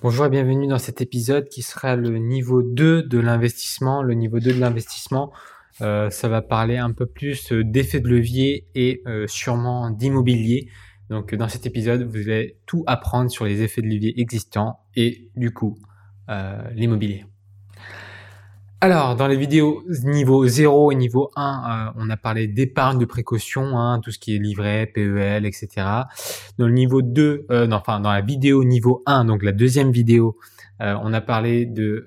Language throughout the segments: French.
Bonjour et bienvenue dans cet épisode qui sera le niveau 2 de l'investissement. Le niveau 2 de l'investissement, euh, ça va parler un peu plus euh, d'effet de levier et euh, sûrement d'immobilier. Donc dans cet épisode, vous allez tout apprendre sur les effets de levier existants et du coup l'immobilier. Alors, dans les vidéos niveau 0 et niveau 1, euh, on a parlé d'épargne de précaution, hein, tout ce qui est livret, PEL, etc. Dans le niveau 2, euh, non, enfin dans la vidéo niveau 1, donc la deuxième vidéo, euh, on a parlé de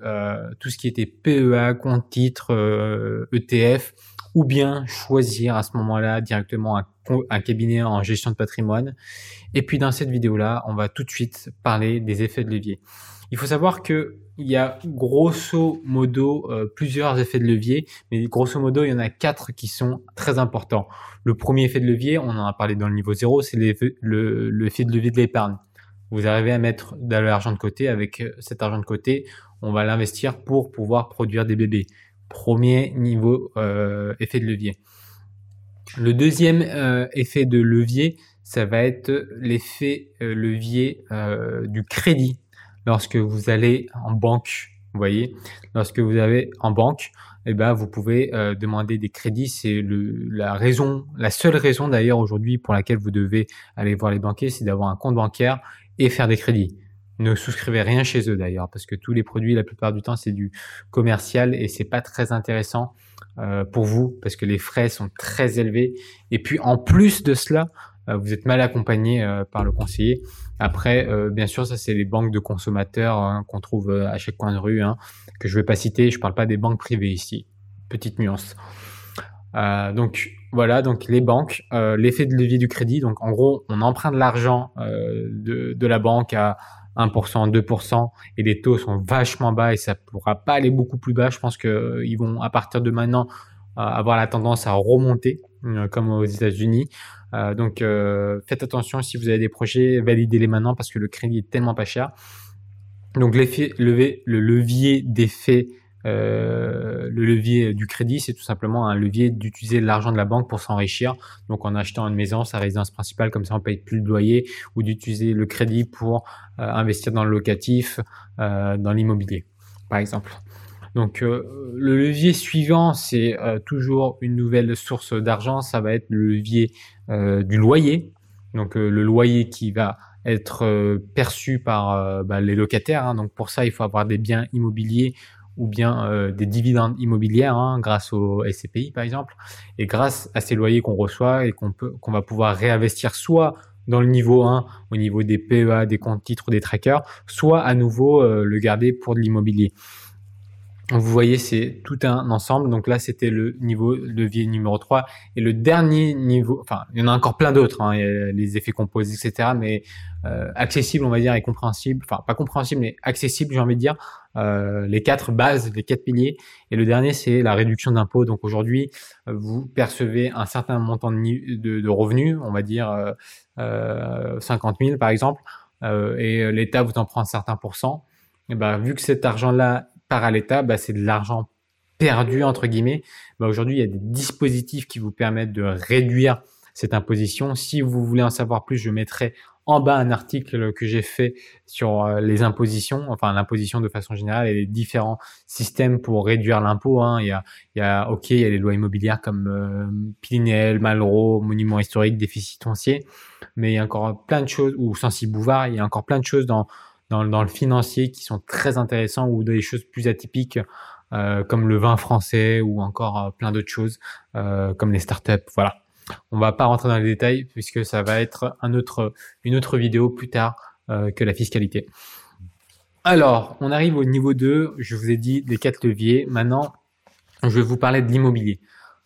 tout ce qui était PEA, compte titre, ETF, e ou bien choisir à ce moment-là directement un, un cabinet en gestion de patrimoine. Et puis dans cette vidéo-là, on va tout de suite parler des effets de levier. Il faut savoir que il y a grosso modo euh, plusieurs effets de levier, mais grosso modo, il y en a quatre qui sont très importants. Le premier effet de levier, on en a parlé dans le niveau zéro, c'est l'effet le, de levier de l'épargne. Vous arrivez à mettre de l'argent de côté, avec euh, cet argent de côté, on va l'investir pour pouvoir produire des bébés. Premier niveau euh, effet de levier. Le deuxième effet de levier, ça va être l'effet levier du crédit lorsque vous allez en banque, vous voyez, lorsque vous avez en banque, eh ben vous pouvez euh, demander des crédits. C'est la raison, la seule raison d'ailleurs aujourd'hui pour laquelle vous devez aller voir les banquiers, c'est d'avoir un compte bancaire et faire des crédits. Ne souscrivez rien chez eux d'ailleurs, parce que tous les produits, la plupart du temps, c'est du commercial et c'est pas très intéressant euh, pour vous parce que les frais sont très élevés. Et puis en plus de cela, vous êtes mal accompagné euh, par le conseiller. Après, euh, bien sûr, ça c'est les banques de consommateurs hein, qu'on trouve à chaque coin de rue, hein, que je vais pas citer. Je parle pas des banques privées ici. Petite nuance. donc voilà, donc les banques, l'effet de levier du crédit. Donc en gros, on emprunte l'argent de, de la banque à 1%, 2%, et les taux sont vachement bas et ça pourra pas aller beaucoup plus bas. Je pense qu'ils vont à partir de maintenant avoir la tendance à remonter, comme aux États-Unis. Euh, donc euh, faites attention si vous avez des projets, validez-les maintenant parce que le crédit est tellement pas cher. Donc le levier d'effet, euh, le levier du crédit, c'est tout simplement un levier d'utiliser l'argent de la banque pour s'enrichir. Donc en achetant une maison, sa résidence principale, comme ça on paye plus de loyer, ou d'utiliser le crédit pour investir dans le locatif, dans l'immobilier, par exemple. Donc euh, le levier suivant, c'est euh, toujours une nouvelle source d'argent, ça va être le levier euh, du loyer. Donc le loyer qui va être perçu par bah, les locataires. Hein. Donc pour ça, il faut avoir des biens immobiliers ou bien des dividendes immobiliers hein, grâce au SCPI par exemple. Et grâce à ces loyers qu'on reçoit et qu'on peut qu'on va pouvoir réinvestir soit dans le niveau 1 au niveau des PEA, des comptes titres, des trackers, soit à nouveau le garder pour de l'immobilier. Vous voyez, c'est tout un ensemble. Donc là, c'était le niveau levier numéro 3. Et le dernier niveau, enfin, il y en a encore plein d'autres, hein, les effets composés, etc. Mais euh, accessible, on va dire, et compréhensible. Enfin, pas compréhensible, mais accessible, j'ai envie de dire. Euh, les quatre bases, les quatre piliers. Et le dernier, c'est la réduction d'impôts. Donc aujourd'hui, vous percevez un certain montant de, de, revenus, on va dire euh, 50 000 par exemple, euh, et l'État vous en prend un certain pourcent. Et ben, vu que cet argent-là à l'État, bah, c'est de l'argent perdu entre guillemets. Bah, aujourd'hui, il y a des dispositifs qui vous permettent de réduire cette imposition. Si vous voulez en savoir plus, je mettrai en bas un article que j'ai fait sur euh, les impositions, enfin l'imposition de façon générale et les différents systèmes pour réduire l'impôt. Hein. Il, y a, ok, il y a les lois immobilières comme euh, Pinel, Malraux, Monument historique, déficit foncier, mais il y a encore plein de choses, ou Sensi Bouvard, il y a encore plein de choses dans dans, le financier qui sont très intéressants ou des choses plus atypiques euh, comme le vin français ou encore euh, plein d'autres choses euh, comme les startups. Voilà. On va pas rentrer dans les détails puisque ça va être un autre, une autre vidéo plus tard que la fiscalité. Alors, on arrive au niveau 2. Je vous ai dit les quatre leviers. Maintenant, je vais vous parler de l'immobilier.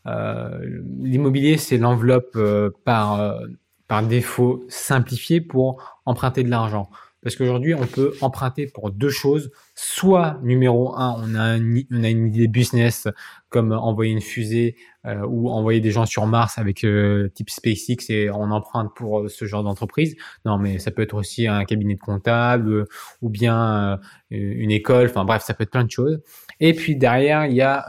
l'immobilier, c'est l'enveloppe par, par défaut simplifiée pour emprunter de l'argent. Parce qu'aujourd'hui, on peut emprunter pour deux choses, soit numéro un, on a, on a une idée business comme envoyer une fusée euh, ou envoyer des gens sur Mars avec euh, type SpaceX et on emprunte pour euh, ce genre d'entreprise. Non, mais ça peut être aussi un cabinet de comptable ou bien une école. Enfin bref, ça peut être plein de choses. Et puis derrière, il y a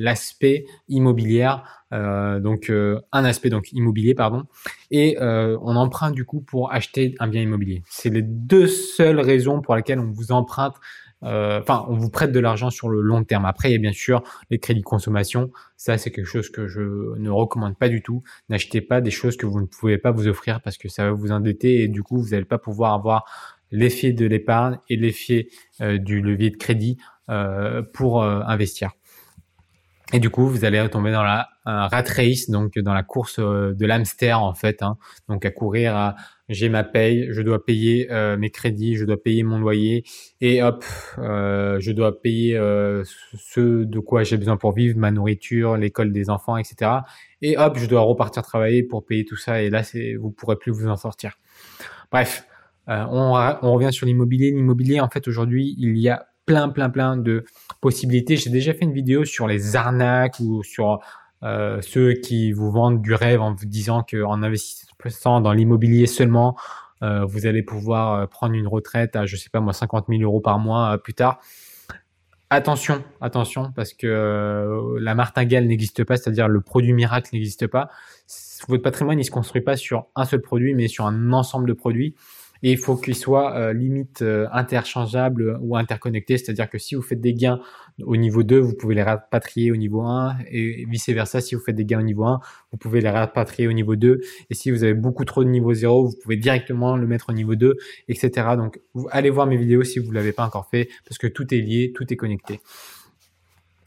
l'aspect immobilier. donc un aspect donc immobilier pardon et on emprunte du coup pour acheter un bien immobilier. C'est les deux seules raisons pour lesquelles on vous emprunte euh, enfin, on vous prête de l'argent sur le long terme. Après, il y a bien sûr les crédits consommation. Ça, c'est quelque chose que je ne recommande pas du tout. N'achetez pas des choses que vous ne pouvez pas vous offrir parce que ça va vous endetter et du coup, vous n'allez pas pouvoir avoir l'effet de l'épargne et l'effet euh, du levier de crédit euh, pour investir. Et du coup, vous allez tomber dans la rat race, donc dans la course de l'hamster en fait, hein. donc à courir à j'ai ma paye, je dois payer euh, mes crédits, je dois payer mon loyer et hop, euh, je dois payer euh, ce de quoi j'ai besoin pour vivre, ma nourriture, l'école des enfants, etc. Et hop, je dois repartir travailler pour payer tout ça et là, c'est vous pourrez plus vous en sortir. Bref, on, on revient sur l'immobilier. L'immobilier, en fait, aujourd'hui, il y a plein, plein, plein de possibilités. J'ai déjà fait une vidéo sur les arnaques ou sur euh, ceux qui vous vendent du rêve en vous disant qu'en investissant dans l'immobilier seulement, euh, vous allez pouvoir euh, prendre une retraite à, je sais pas moi, 50 000 euros par mois plus tard. Attention, attention, parce que la martingale n'existe pas, c'est-à-dire le produit miracle n'existe pas. Votre patrimoine, il se construit pas sur un seul produit, mais sur un ensemble de produits et il faut qu'il soit euh, limite euh, interchangeable ou interconnecté, c'est-à-dire que si vous faites des gains au niveau 2, vous pouvez les rapatrier au niveau 1 et vice versa, si vous faites des gains au niveau 1, vous pouvez les rapatrier au niveau 2 et si vous avez beaucoup trop de niveau 0, vous pouvez directement le mettre au niveau 2, etc. Donc allez voir mes vidéos si vous ne l'avez pas encore fait parce que tout est lié, tout est connecté.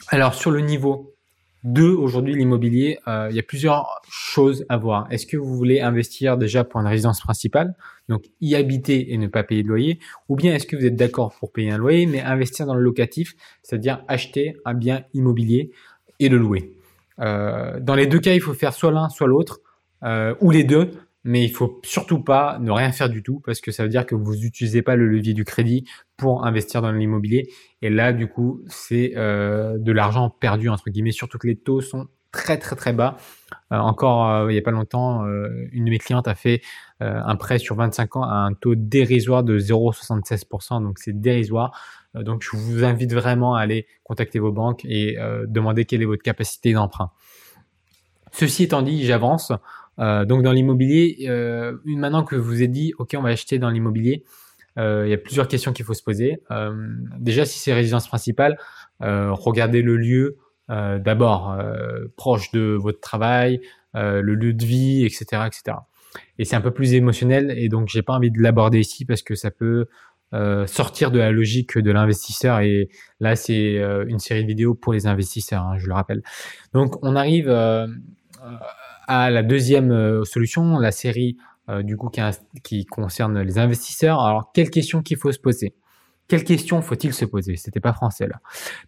Alors sur le niveau deux, aujourd'hui, l'immobilier, euh, il y a plusieurs choses à voir. Est-ce que vous voulez investir déjà pour une résidence principale, donc y habiter et ne pas payer de loyer, ou bien est-ce que vous êtes d'accord pour payer un loyer, mais investir dans le locatif, c'est-à-dire acheter un bien immobilier et le louer? Euh, dans les deux cas, il faut faire soit l'un, soit l'autre, euh, ou les deux, mais il faut surtout pas ne rien faire du tout parce que ça veut dire que vous n'utilisez pas le levier du crédit pour investir dans l'immobilier et là du coup c'est euh, de l'argent perdu entre guillemets surtout que les taux sont très très très bas. Euh, encore euh, il n'y a pas longtemps, une de mes clientes a fait un prêt sur 25 ans à un taux dérisoire de 0,76%, donc c'est dérisoire. donc je vous invite vraiment à aller contacter vos banques et demander quelle est votre capacité d'emprunt. Ceci étant dit, j'avance. Euh, donc dans l'immobilier, euh, maintenant que vous êtes dit, ok, on va acheter dans l'immobilier, euh, il y a plusieurs questions qu'il faut se poser. déjà, si c'est résidence principale, regardez le lieu d'abord proche de votre travail, le lieu de vie, etc., etc. Et c'est un peu plus émotionnel et donc j'ai pas envie de l'aborder ici parce que ça peut sortir de la logique de l'investisseur et là c'est une série de vidéos pour les investisseurs, hein, je le rappelle. Donc on arrive à la deuxième euh, solution, la série euh, du coup qui, concerne les investisseurs. Alors, quelles questions qu'il faut se poser? Quelles questions faut-il se poser? C'était pas français là.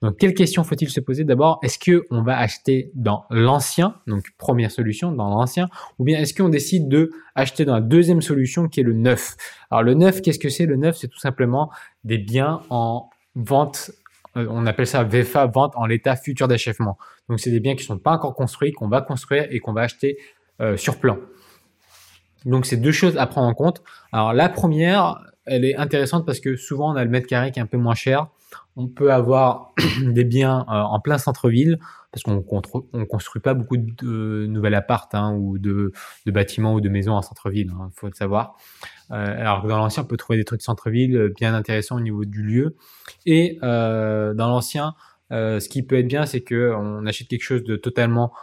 Donc, quelles questions faut-il se poser? D'abord, est-ce que on va acheter dans l'ancien, donc première solution, dans l'ancien, ou bien est-ce qu'on décide de acheter dans la deuxième solution qui est le neuf? Alors, le neuf, qu'est-ce que c'est? Le neuf, c'est tout simplement des biens en vente on appelle ça VFA, vente en l'état futur d'achèvement. Donc c'est des biens qui ne sont pas encore construits, qu'on va construire et qu'on va acheter euh, sur plan. Donc c'est deux choses à prendre en compte. Alors la première, elle est intéressante parce que souvent on a le mètre carré qui est un peu moins cher. On peut avoir des biens euh, en plein centre-ville parce qu'on ne construit pas beaucoup de nouvelles appartes hein, ou de, bâtiments ou de maisons en centre-ville, il hein, faut le savoir. Euh, alors que dans l'ancien, on peut trouver des trucs centre-ville euh, bien intéressants au niveau du lieu. Et euh, dans l'ancien, ce qui peut être bien, c'est que on achète quelque chose de totalement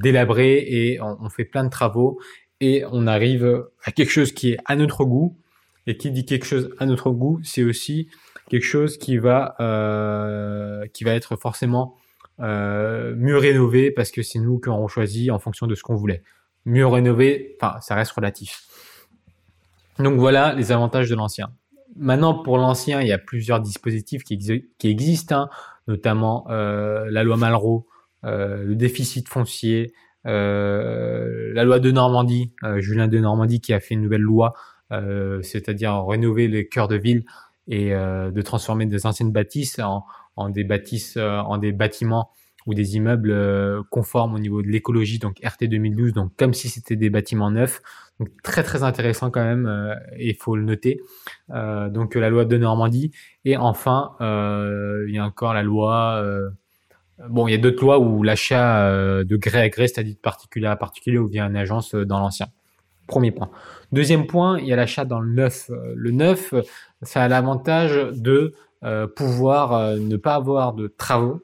délabré et on, fait plein de travaux et on arrive à quelque chose qui est à notre goût. Et qui dit quelque chose à notre goût, c'est aussi quelque chose qui va qui va être forcément mieux rénové parce que c'est nous qui aurons choisi en fonction de ce qu'on voulait. Mieux rénové, enfin ça reste relatif. Donc voilà les avantages de l'ancien. Maintenant, pour l'ancien, il y a plusieurs dispositifs qui, existent, hein, notamment euh, la loi Malraux, euh, le déficit foncier, euh, la loi de Normandie, Julien de Normandie qui a fait une nouvelle loi, c'est-à-dire rénover les cœurs de ville. et de transformer des anciennes bâtisses en, en des bâtisses, en des bâtiments ou des immeubles conformes au niveau de l'écologie, donc RT 2012, donc comme si c'était des bâtiments neufs. Donc très très intéressant quand même, et il faut le noter. donc la loi de Normandie. Et enfin, il y a encore la loi Bon, il y a d'autres lois où l'achat euh, de gré à gré, c'est-à-dire de particulier à particulier ou via une agence euh, dans l'ancien. Premier point. Deuxième point, il y a l'achat dans le neuf. Euh, le neuf, ça a l'avantage de pouvoir ne pas avoir de travaux.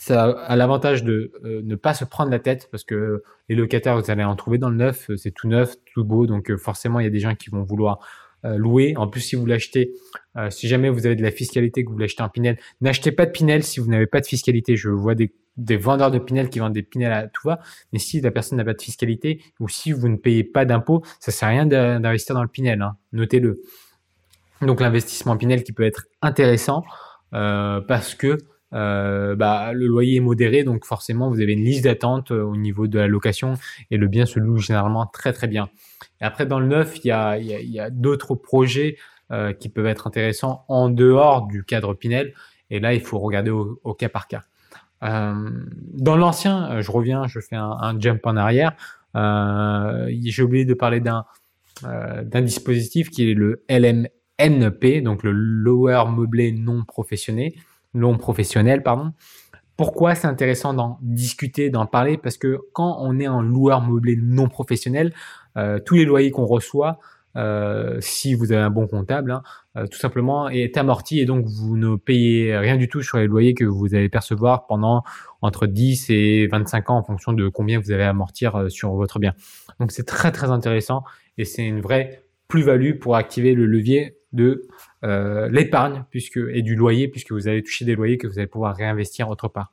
Ça a l'avantage de ne pas se prendre la tête parce que les locataires, vous allez en trouver dans le neuf. C'est tout neuf, tout beau. Donc forcément, il y a des gens qui vont vouloir euh, louer. En plus, si vous l'achetez, euh, si jamais vous avez de la fiscalité, que vous l'achetez en Pinel, n'achetez pas de Pinel si vous n'avez pas de fiscalité. Je vois des, des vendeurs de Pinel qui vendent des Pinel à tout va, mais si la personne n'a pas de fiscalité ou si vous ne payez pas d'impôts, ça sert à rien d'investir dans le Pinel. Hein. Notez-le. Donc l'investissement Pinel qui peut être intéressant euh, parce que euh, bah, le loyer est modéré, donc forcément vous avez une liste d'attente au niveau de la location et le bien se loue généralement très très bien. Après, dans le neuf, il y a, y a, y a d'autres projets euh, qui peuvent être intéressants en dehors du cadre Pinel. Et là, il faut regarder au, au cas par cas. Euh, dans l'ancien, euh, je reviens, je fais un, un jump en arrière. Euh, J'ai oublié de parler d'un euh, d'un dispositif qui est le LMNP, donc le Lower Meublé Non Professionnel, non professionnel, pardon. Pourquoi c'est intéressant d'en discuter, d'en parler? Parce que quand on est en loueur meublé non professionnel, euh, tous les loyers qu'on reçoit, euh, si vous avez un bon comptable, hein, euh, tout simplement est amorti et donc vous ne payez rien du tout sur les loyers que vous allez percevoir pendant entre 10 et 25 ans en fonction de combien vous allez amortir sur votre bien. Donc c'est très très intéressant et c'est une vraie plus-value pour activer le levier de l'épargne puisque et du loyer puisque vous allez toucher des loyers que vous allez pouvoir réinvestir autre part.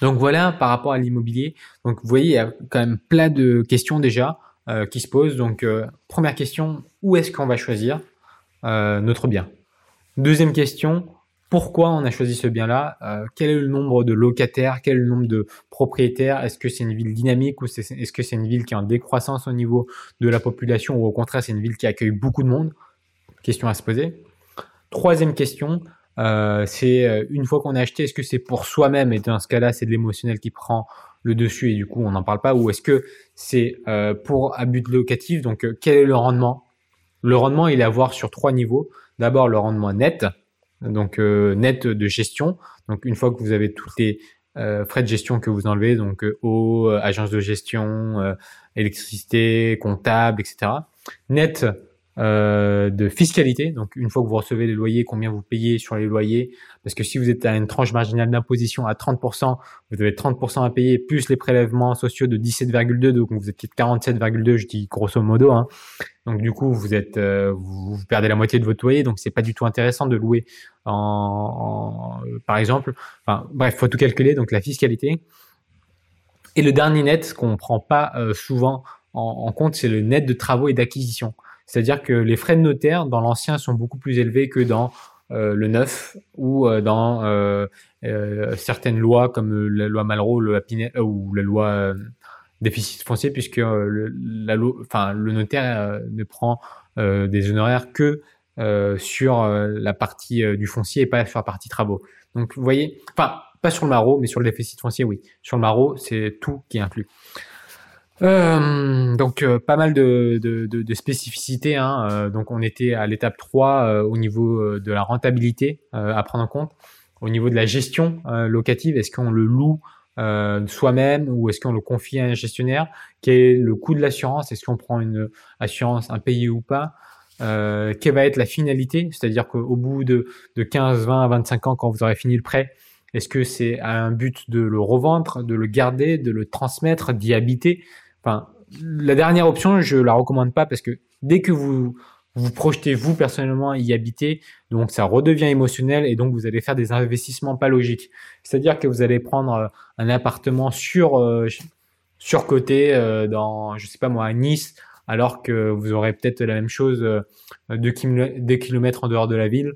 Donc voilà par rapport à l'immobilier. Donc vous voyez, il y a quand même plein de questions déjà euh, qui se posent. Donc euh, première question, où est-ce qu'on va choisir euh, notre bien? Deuxième question, pourquoi on a choisi ce bien-là? Quel est le nombre de locataires? Quel est le nombre de propriétaires? Est-ce que c'est une ville dynamique ou est-ce que c'est une ville qui est en décroissance au niveau de la population ou au contraire c'est une ville qui accueille beaucoup de monde? Question à se poser. Troisième question, euh, c'est euh, une fois qu'on a acheté, est-ce que c'est pour soi-même? Et dans ce cas-là, c'est de l'émotionnel qui prend le dessus et du coup on n'en parle pas ou est-ce que c'est euh, pour à but locatif? Donc quel est le rendement? Le rendement il est à voir sur trois niveaux. D'abord le rendement net, donc net de gestion. Donc une fois que vous avez tous les frais de gestion que vous enlevez, donc eau, agence de gestion, électricité, comptable, etc. Net euh, de fiscalité. Donc, une fois que vous recevez les loyers, combien vous payez sur les loyers. Parce que si vous êtes à une tranche marginale d'imposition à 30%, vous avez 30% à payer, plus les prélèvements sociaux de 17,2, donc vous êtes 47,2, je dis grosso modo. Hein. Donc, du coup, vous êtes, euh, vous, perdez la moitié de votre loyer, donc c'est pas du tout intéressant de louer en, par exemple. Enfin, bref, faut tout calculer, donc la fiscalité. Et le dernier net qu'on prend pas euh, souvent en compte, c'est le net de travaux et d'acquisition. C'est-à-dire que les frais de notaire dans l'ancien sont beaucoup plus élevés que dans euh, le neuf ou euh, dans euh, certaines lois comme la loi Malraux ou la loi déficit foncier puisque le, notaire ne prend des honoraires que sur la partie du foncier et pas sur la partie travaux. Donc vous voyez, enfin pas sur le Maro, mais sur le déficit foncier, oui. Sur le Maro, c'est tout qui est inclus. Euh, donc euh, pas mal de, de, de, de spécificités. Hein. Euh, donc on était à l'étape 3 au niveau de la rentabilité à prendre en compte. Au niveau de la gestion locative, est-ce qu'on le loue soi-même ou est-ce qu'on le confie à un gestionnaire? Quel est le coût de l'assurance? Est-ce qu'on prend une assurance impayée ou pas? Euh, Quelle va être la finalité? C'est-à-dire qu'au bout de, de 15, 20, 25 ans, quand vous aurez fini le prêt, est-ce que c'est un but de le revendre, de le garder, de le transmettre, d'y habiter? Enfin, la dernière option, je la recommande pas parce que dès que vous vous projetez vous personnellement y habiter, donc ça redevient émotionnel et donc vous allez faire des investissements pas logiques. C'est-à-dire que vous allez prendre euh, un appartement sur euh, sur côté euh, dans je sais pas moi à Nice alors que vous aurez peut-être la même chose euh, deux, kilomètres en dehors de la ville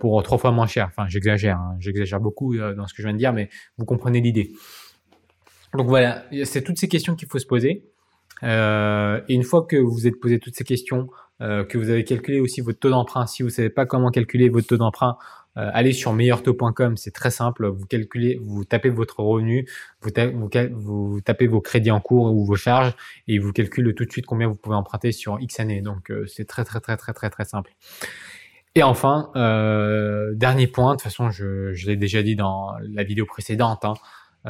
pour trois fois moins cher. Enfin, j'exagère, hein. j'exagère beaucoup dans ce que je viens de dire, mais vous comprenez l'idée. Donc voilà, c'est toutes ces questions qu'il faut se poser. Euh, et une fois que vous êtes posé toutes ces questions, euh, que vous avez calculé aussi votre taux d'emprunt, si vous savez pas comment calculer votre taux d'emprunt, euh, allez sur meilleurtaux.com, c'est très simple. Vous calculez, vous tapez votre revenu, vous, vous, tapez vos crédits en cours ou vos charges et vous calculez tout de suite combien vous pouvez emprunter sur X années. Donc euh, c'est très très très très très très simple. Et enfin, euh, dernier point, de toute façon je, je l'ai déjà dit dans la vidéo précédente, hein,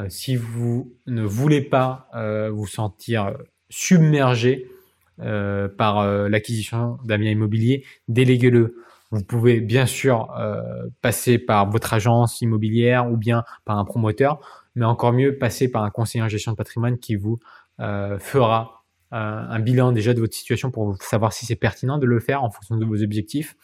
si vous ne voulez pas vous sentir submergé par l'acquisition d'un bien immobilier, déléguez-le vous pouvez bien sûr euh, passer par votre agence immobilière ou bien par un promoteur, mais encore mieux passer par un conseiller en gestion de patrimoine qui vous euh, fera euh, un bilan déjà de votre situation pour savoir si c'est pertinent de le faire en fonction de vos objectifs.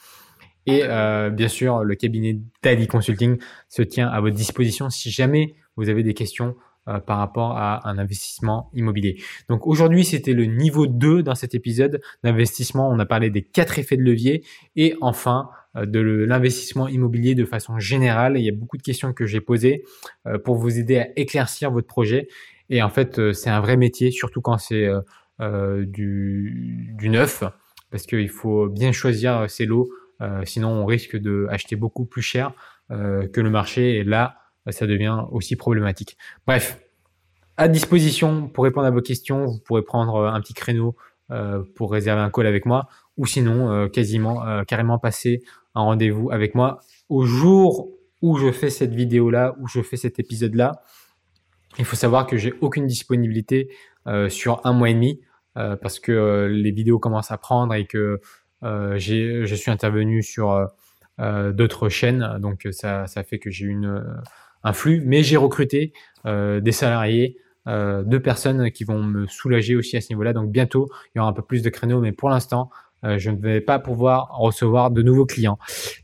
Et bien sûr, le cabinet Daily Consulting se tient à votre disposition si jamais vous avez des questions euh, par rapport à un investissement immobilier. Donc aujourd'hui, c'était le niveau 2 dans cet épisode d'investissement. On a parlé des quatre effets de levier et enfin euh, de l'investissement immobilier de façon générale. Il y a beaucoup de questions que j'ai posées euh, pour vous aider à éclaircir votre projet. Et en fait, c'est un vrai métier, surtout quand c'est du, du neuf, parce qu'il faut bien choisir ses lots. sinon, on risque de acheter beaucoup plus cher que le marché. Et là, ça devient aussi problématique. Bref, à disposition pour répondre à vos questions. Vous pourrez prendre euh, un petit créneau euh, pour réserver un call avec moi ou sinon euh, quasiment carrément passer un rendez-vous avec moi au jour où je fais cette vidéo là, où je fais cet épisode là. Il faut savoir que j'ai aucune disponibilité sur un mois et demi parce que les vidéos commencent à prendre et que je suis intervenu sur d'autres chaînes, donc ça, ça fait que j'ai une un flux, mais j'ai recruté euh, des salariés, euh, deux personnes qui vont me soulager aussi à ce niveau-là. Donc bientôt, il y aura un peu plus de créneaux, mais pour l'instant, euh, je ne vais pas pouvoir recevoir de nouveaux clients.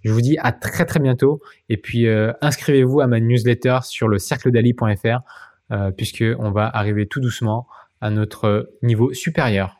Je vous dis à très très bientôt et puis inscrivez-vous à ma newsletter sur le cercledali.fr puisque on va arriver tout doucement à notre niveau supérieur.